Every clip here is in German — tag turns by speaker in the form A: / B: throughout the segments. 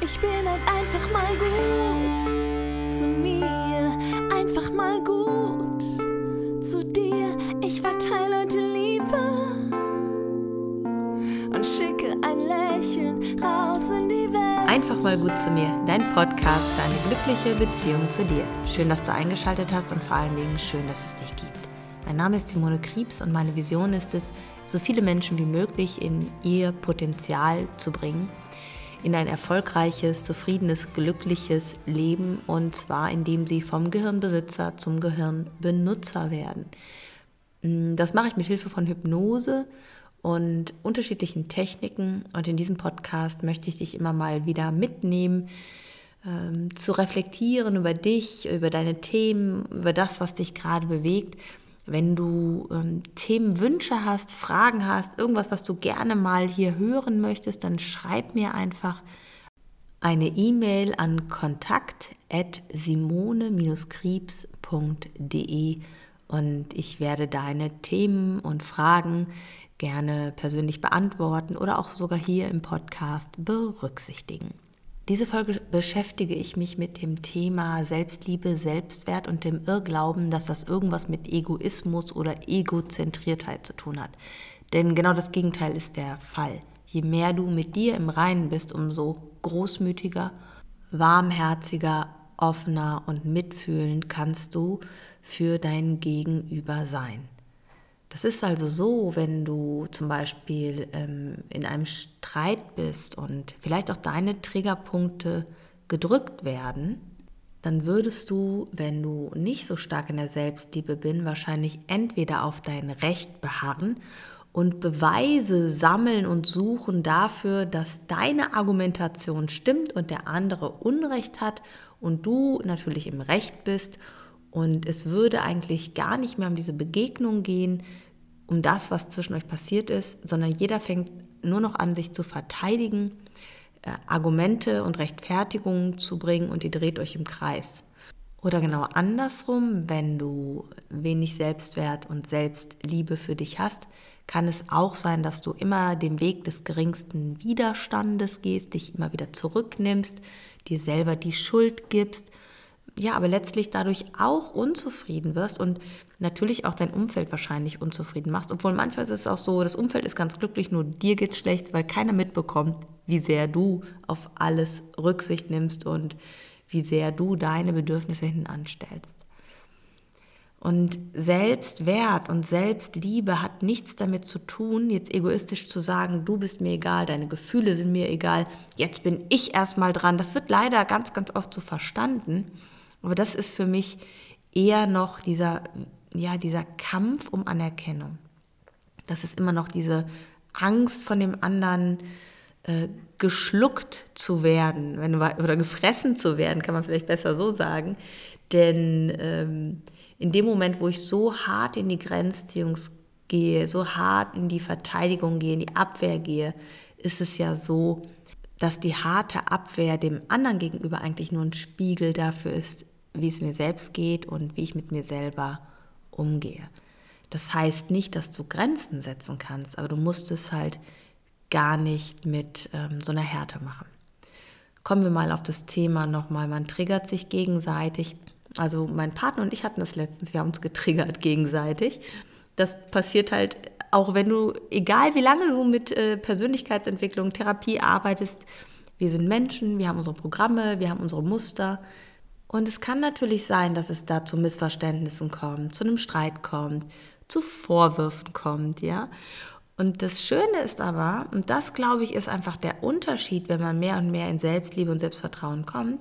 A: Ich bin halt einfach mal gut zu mir, einfach mal gut zu dir. Ich verteile heute Liebe und schicke ein Lächeln raus in die Welt.
B: Einfach mal gut zu mir, dein Podcast für eine glückliche Beziehung zu dir. Schön, dass du eingeschaltet hast und vor allen Dingen schön, dass es dich gibt. Mein Name ist Simone Kriebs und meine Vision ist es, so viele Menschen wie möglich in ihr Potenzial zu bringen in ein erfolgreiches, zufriedenes, glückliches Leben und zwar indem sie vom Gehirnbesitzer zum Gehirnbenutzer werden. Mm, das mache ich mit Hilfe von Hypnose und unterschiedlichen Techniken und in diesem Podcast möchte ich dich immer mal wieder mitnehmen, ähm, zu reflektieren über dich, über deine Themen, über das, was dich gerade bewegt wenn du ähm, Themenwünsche hast, Fragen hast, irgendwas, was du gerne mal hier hören möchtest, dann schreib mir einfach eine E-Mail an kontakt.simone-kriebs.de und ich werde deine Themen und Fragen gerne persönlich beantworten oder auch sogar hier im Podcast berücksichtigen. Diese Folge beschäftige ich mich mit dem Thema Selbstliebe, Selbstwert und dem Irrglauben, dass das irgendwas mit Egoismus oder Egozentriertheit zu tun hat. Denn genau das Gegenteil ist der Fall. Je mehr du mit dir im Reinen bist, umso großmütiger, warmherziger, offener und mitfühlend kannst du für dein Gegenüber sein. Das ist also so, wenn du zum Beispiel ähm, in einem Streit bist und vielleicht auch deine Triggerpunkte gedrückt werden, dann würdest du, wenn du nicht so stark in der Selbstliebe bist, wahrscheinlich entweder auf dein Recht beharren und Beweise sammeln und suchen dafür, dass deine Argumentation stimmt und der andere Unrecht hat und du natürlich im Recht bist. Und es würde eigentlich gar nicht mehr um diese Begegnung gehen, um das, was zwischen euch passiert ist, sondern jeder fängt nur noch an, sich zu verteidigen, äh, Argumente und Rechtfertigungen zu bringen und ihr dreht euch im Kreis. Oder genau andersrum, wenn du wenig Selbstwert und Selbstliebe für dich hast, kann es auch sein, dass du immer den Weg des geringsten Widerstandes gehst, dich immer wieder zurücknimmst, dir selber die Schuld gibst ja, aber letztlich dadurch auch unzufrieden wirst und natürlich auch dein Umfeld wahrscheinlich unzufrieden machst. Obwohl manchmal ist es auch so, das Umfeld ist ganz glücklich, nur dir geht es schlecht, weil keiner mitbekommt, wie sehr du auf alles Rücksicht nimmst und wie sehr du deine Bedürfnisse hinten anstellst. Und Selbstwert und Selbstliebe hat nichts damit zu tun, jetzt egoistisch zu sagen, du bist mir egal, deine Gefühle sind mir egal, jetzt bin ich erstmal dran. Das wird leider ganz, ganz oft so verstanden. Aber das ist für mich eher noch dieser, ja, dieser Kampf um Anerkennung. Das ist immer noch diese Angst von dem anderen äh, geschluckt zu werden, wenn, oder gefressen zu werden, kann man vielleicht besser so sagen. Denn ähm, in dem Moment, wo ich so hart in die Grenzziehung gehe, so hart in die Verteidigung gehe, in die Abwehr gehe, ist es ja so, dass die harte Abwehr dem anderen gegenüber eigentlich nur ein Spiegel dafür ist, wie es mir selbst geht und wie ich mit mir selber umgehe. Das heißt nicht, dass du Grenzen setzen kannst, aber du musst es halt gar nicht mit ähm, so einer Härte machen. Kommen wir mal auf das Thema nochmal, man triggert sich gegenseitig. Also mein Partner und ich hatten das letztens, wir haben uns getriggert gegenseitig. Das passiert halt auch wenn du, egal wie lange du mit äh, Persönlichkeitsentwicklung, Therapie arbeitest, wir sind Menschen, wir haben unsere Programme, wir haben unsere Muster. Und es kann natürlich sein, dass es da zu Missverständnissen kommt, zu einem Streit kommt, zu Vorwürfen kommt, ja. Und das Schöne ist aber, und das glaube ich ist einfach der Unterschied, wenn man mehr und mehr in Selbstliebe und Selbstvertrauen kommt,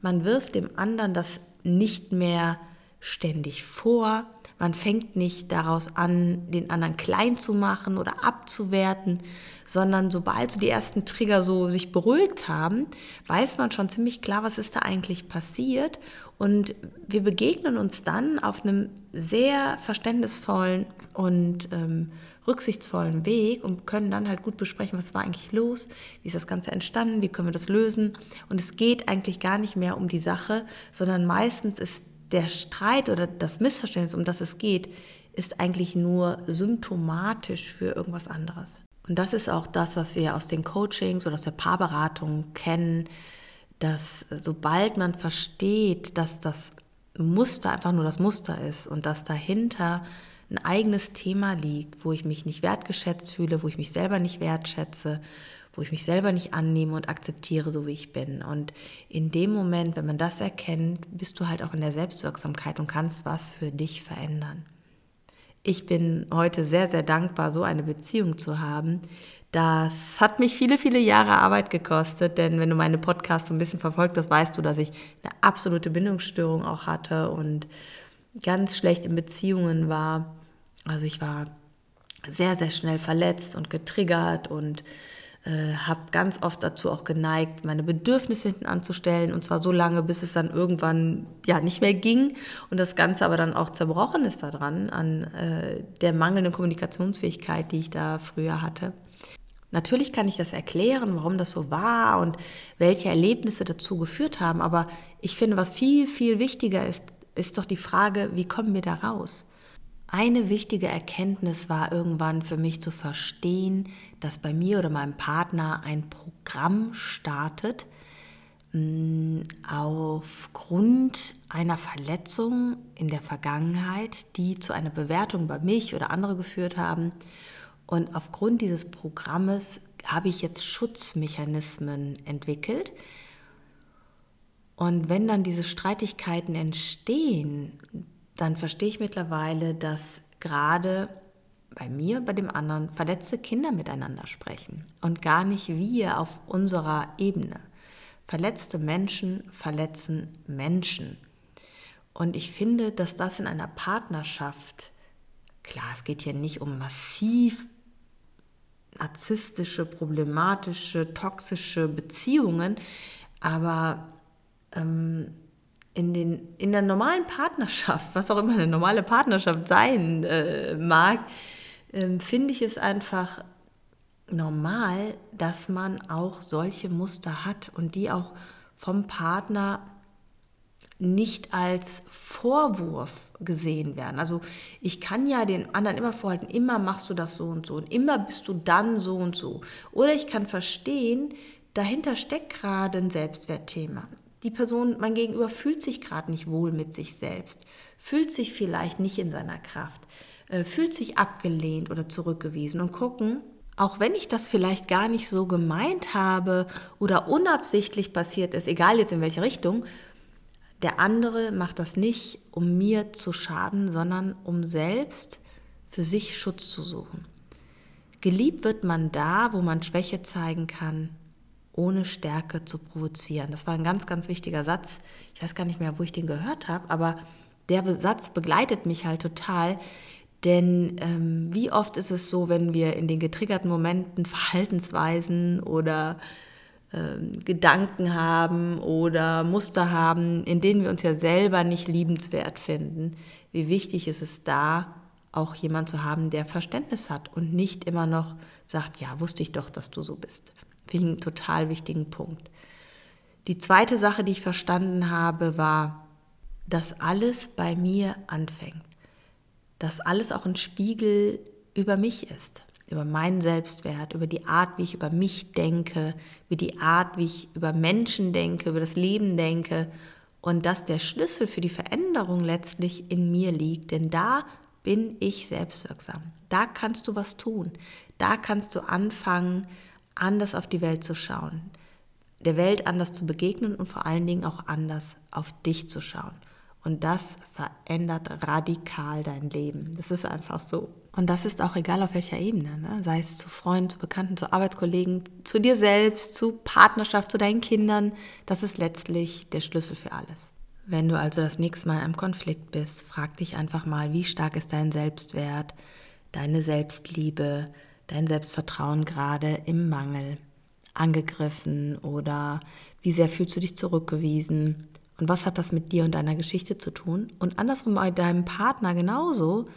B: man wirft dem anderen das nicht mehr ständig vor, man fängt nicht daraus an, den anderen klein zu machen oder abzuwerten, sondern sobald so die ersten Trigger so sich beruhigt haben, weiß man schon ziemlich klar, was ist da eigentlich passiert. Und wir begegnen uns dann auf einem sehr verständnisvollen und ähm, rücksichtsvollen Weg und können dann halt gut besprechen, was war eigentlich los, wie ist das Ganze entstanden, wie können wir das lösen. Und es geht eigentlich gar nicht mehr um die Sache, sondern meistens ist der Streit oder das Missverständnis, um das es geht, ist eigentlich nur symptomatisch für irgendwas anderes. Und das ist auch das, was wir aus den Coachings oder aus der Paarberatung kennen, dass sobald man versteht, dass das Muster einfach nur das Muster ist und dass dahinter ein eigenes Thema liegt, wo ich mich nicht wertgeschätzt fühle, wo ich mich selber nicht wertschätze, wo ich mich selber nicht annehme und akzeptiere, so wie ich bin. Und in dem Moment, wenn man das erkennt, bist du halt auch in der Selbstwirksamkeit und kannst was für dich verändern. Ich bin heute sehr, sehr dankbar, so eine Beziehung zu haben. Das hat mich viele, viele Jahre Arbeit gekostet, denn wenn du meine Podcasts so ein bisschen verfolgt hast, weißt du, dass ich eine absolute Bindungsstörung auch hatte und ganz schlecht in Beziehungen war. Also ich war sehr, sehr schnell verletzt und getriggert und äh, habe ganz oft dazu auch geneigt, meine Bedürfnisse hinten anzustellen und zwar so lange, bis es dann irgendwann ja nicht mehr ging und das Ganze aber dann auch zerbrochen ist daran, an äh, der mangelnden Kommunikationsfähigkeit, die ich da früher hatte. Natürlich kann ich das erklären, warum das so war und welche Erlebnisse dazu geführt haben, aber ich finde, was viel, viel wichtiger ist, ist doch die Frage, wie kommen wir da raus? Eine wichtige Erkenntnis war irgendwann für mich zu verstehen, dass bei mir oder meinem Partner ein Programm startet, mm, aufgrund einer Verletzung in der Vergangenheit, die zu einer Bewertung über mich oder andere geführt haben. Und aufgrund dieses Programmes habe ich jetzt Schutzmechanismen entwickelt, und wenn dann diese Streitigkeiten entstehen, dann verstehe ich mittlerweile, dass gerade bei mir bei dem anderen verletzte Kinder miteinander sprechen und gar nicht wir auf unserer Ebene. Verletzte Menschen verletzen Menschen. Und ich finde, dass das in einer Partnerschaft, klar, es geht hier nicht um massiv narzisstische, problematische, toxische Beziehungen, aber ähm, in, den, in der normalen Partnerschaft, was auch immer eine normale Partnerschaft sein äh, mag, äh, finde ich es einfach normal, dass man auch solche Muster hat und die auch vom Partner nicht als Vorwurf gesehen werden. Also ich kann ja den anderen immer vorhalten, immer machst du das so und so und immer bist du dann so und so. Oder ich kann verstehen, dahinter steckt gerade ein Selbstwertthema die Person, mein Gegenüber fühlt sich gerade nicht wohl mit sich selbst, fühlt sich vielleicht nicht in seiner Kraft, äh, fühlt sich abgelehnt oder zurückgewiesen und gucken, auch wenn ich das vielleicht gar nicht so gemeint habe oder unabsichtlich passiert ist, egal jetzt in welche Richtung, der andere macht das nicht, um mir zu schaden, sondern um selbst für sich Schutz zu suchen. Geliebt wird man da, wo man Schwäche zeigen kann, ohne Stärke zu provozieren. Das war ein ganz, ganz wichtiger Satz. Ich weiß gar nicht mehr, wo ich den gehört habe, aber der Satz begleitet mich halt total. Denn ähm, wie oft ist es so, wenn wir in den getriggerten Momenten Verhaltensweisen oder äh, Gedanken haben oder Muster haben, in denen wir uns ja selber nicht liebenswert finden, wie wichtig ist es da, auch jemand zu haben, der Verständnis hat und nicht immer noch sagt, ja, wusste ich doch, dass du so bist. Finde ich einen total wichtigen Punkt. Die zweite Sache, die ich verstanden habe, war, dass alles bei mir anfängt. Dass alles auch ein Spiegel über mich ist, über meinen Selbstwert, über die Art, wie ich über mich denke, über die Art, wie ich über Menschen denke, über das Leben denke und dass der Schlüssel für die Veränderung letztlich in mir liegt, denn da bin ich selbstwirksam. Da kannst du was tun. Da kannst du anfangen, anders auf die Welt zu schauen, der Welt anders zu begegnen und vor allen Dingen auch anders auf dich zu schauen. Und das verändert radikal dein Leben. Das ist einfach so. Und das ist auch egal auf welcher Ebene, ne? sei es zu Freunden, zu Bekannten, zu Arbeitskollegen, zu dir selbst, zu Partnerschaft, zu deinen Kindern. Das ist letztlich der Schlüssel für alles. Wenn du also das nächste Mal im Konflikt bist, frag dich einfach mal, wie stark ist dein Selbstwert, deine Selbstliebe, dein Selbstvertrauen gerade im Mangel, angegriffen oder wie sehr fühlst du dich zurückgewiesen und was hat das mit dir und deiner Geschichte zu tun? Und andersrum bei deinem Partner genauso,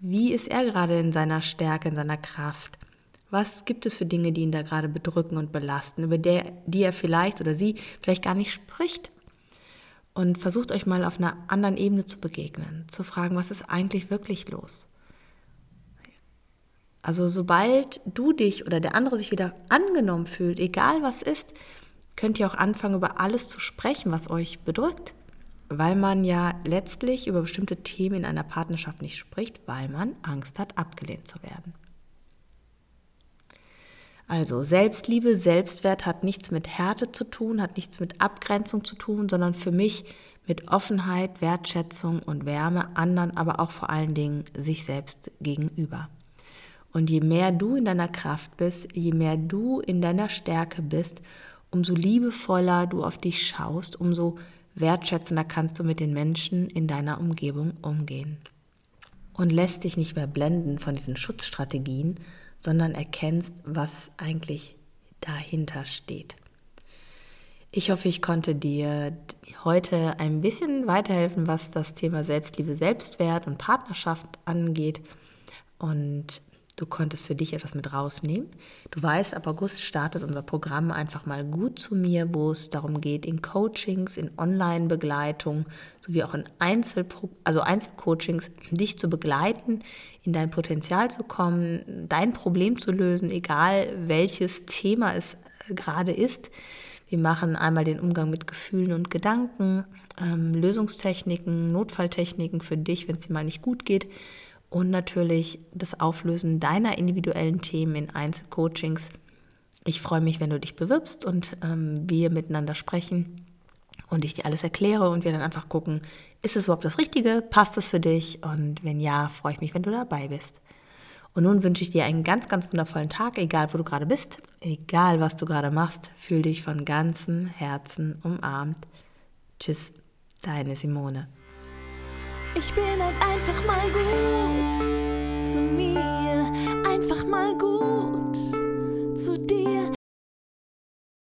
B: wie ist er gerade in seiner Stärke, in seiner Kraft? Was gibt es für Dinge, die ihn da gerade bedrücken und belasten, über der, die er vielleicht oder sie vielleicht gar nicht spricht? Und versucht euch mal auf einer anderen Ebene zu begegnen, zu fragen, was ist eigentlich wirklich los? Also sobald du dich oder der andere sich wieder angenommen fühlt, egal was ist, könnt ihr auch anfangen, über alles zu sprechen, was euch bedrückt. Weil man ja letztlich über bestimmte Themen in einer Partnerschaft nicht spricht, weil man Angst hat, abgelehnt zu werden. Also Selbstliebe, Selbstwert hat nichts mit Härte zu tun, hat nichts mit Abgrenzung zu tun, sondern für mich mit Offenheit, Wertschätzung und Wärme anderen, aber auch vor allen Dingen sich selbst gegenüber. Und je mehr du in deiner Kraft bist, je mehr du in deiner Stärke bist, umso liebevoller du auf dich schaust, umso wertschätzender kannst du mit den Menschen in deiner Umgebung umgehen. Und lässt dich nicht mehr blenden von diesen Schutzstrategien, sondern erkennst, was eigentlich dahinter steht. Ich hoffe, ich konnte dir heute ein bisschen weiterhelfen, was das Thema Selbstliebe, Selbstwert und Partnerschaft angeht. Und Du konntest für dich etwas mit rausnehmen. Du weißt, ab August startet unser Programm einfach mal gut zu mir, wo es darum geht, in Coachings, in Online-Begleitung sowie auch in Einzelpro also Einzelcoachings dich zu begleiten, in dein Potenzial zu kommen, dein Problem zu lösen, egal welches Thema es äh, gerade ist. Wir machen einmal den Umgang mit Gefühlen und Gedanken, ähm, Lösungstechniken, Notfalltechniken für dich, wenn es dir mal nicht gut geht und natürlich das Auflösen deiner individuellen Themen in Einzelcoachings. Ich freue mich, wenn du dich bewirbst und ähm, wir miteinander sprechen und ich dir alles erkläre und wir dann einfach gucken, ist es überhaupt das Richtige? Passt es für dich? Und wenn ja, freue ich mich, wenn du dabei bist. Und nun wünsche ich dir einen ganz, ganz wundervollen Tag, egal wo du gerade bist, egal was du gerade machst. Fühl dich von ganzem Herzen umarmt. Tschüss, deine Simone.
A: Ich bin halt einfach mal gut zu mir, einfach mal gut.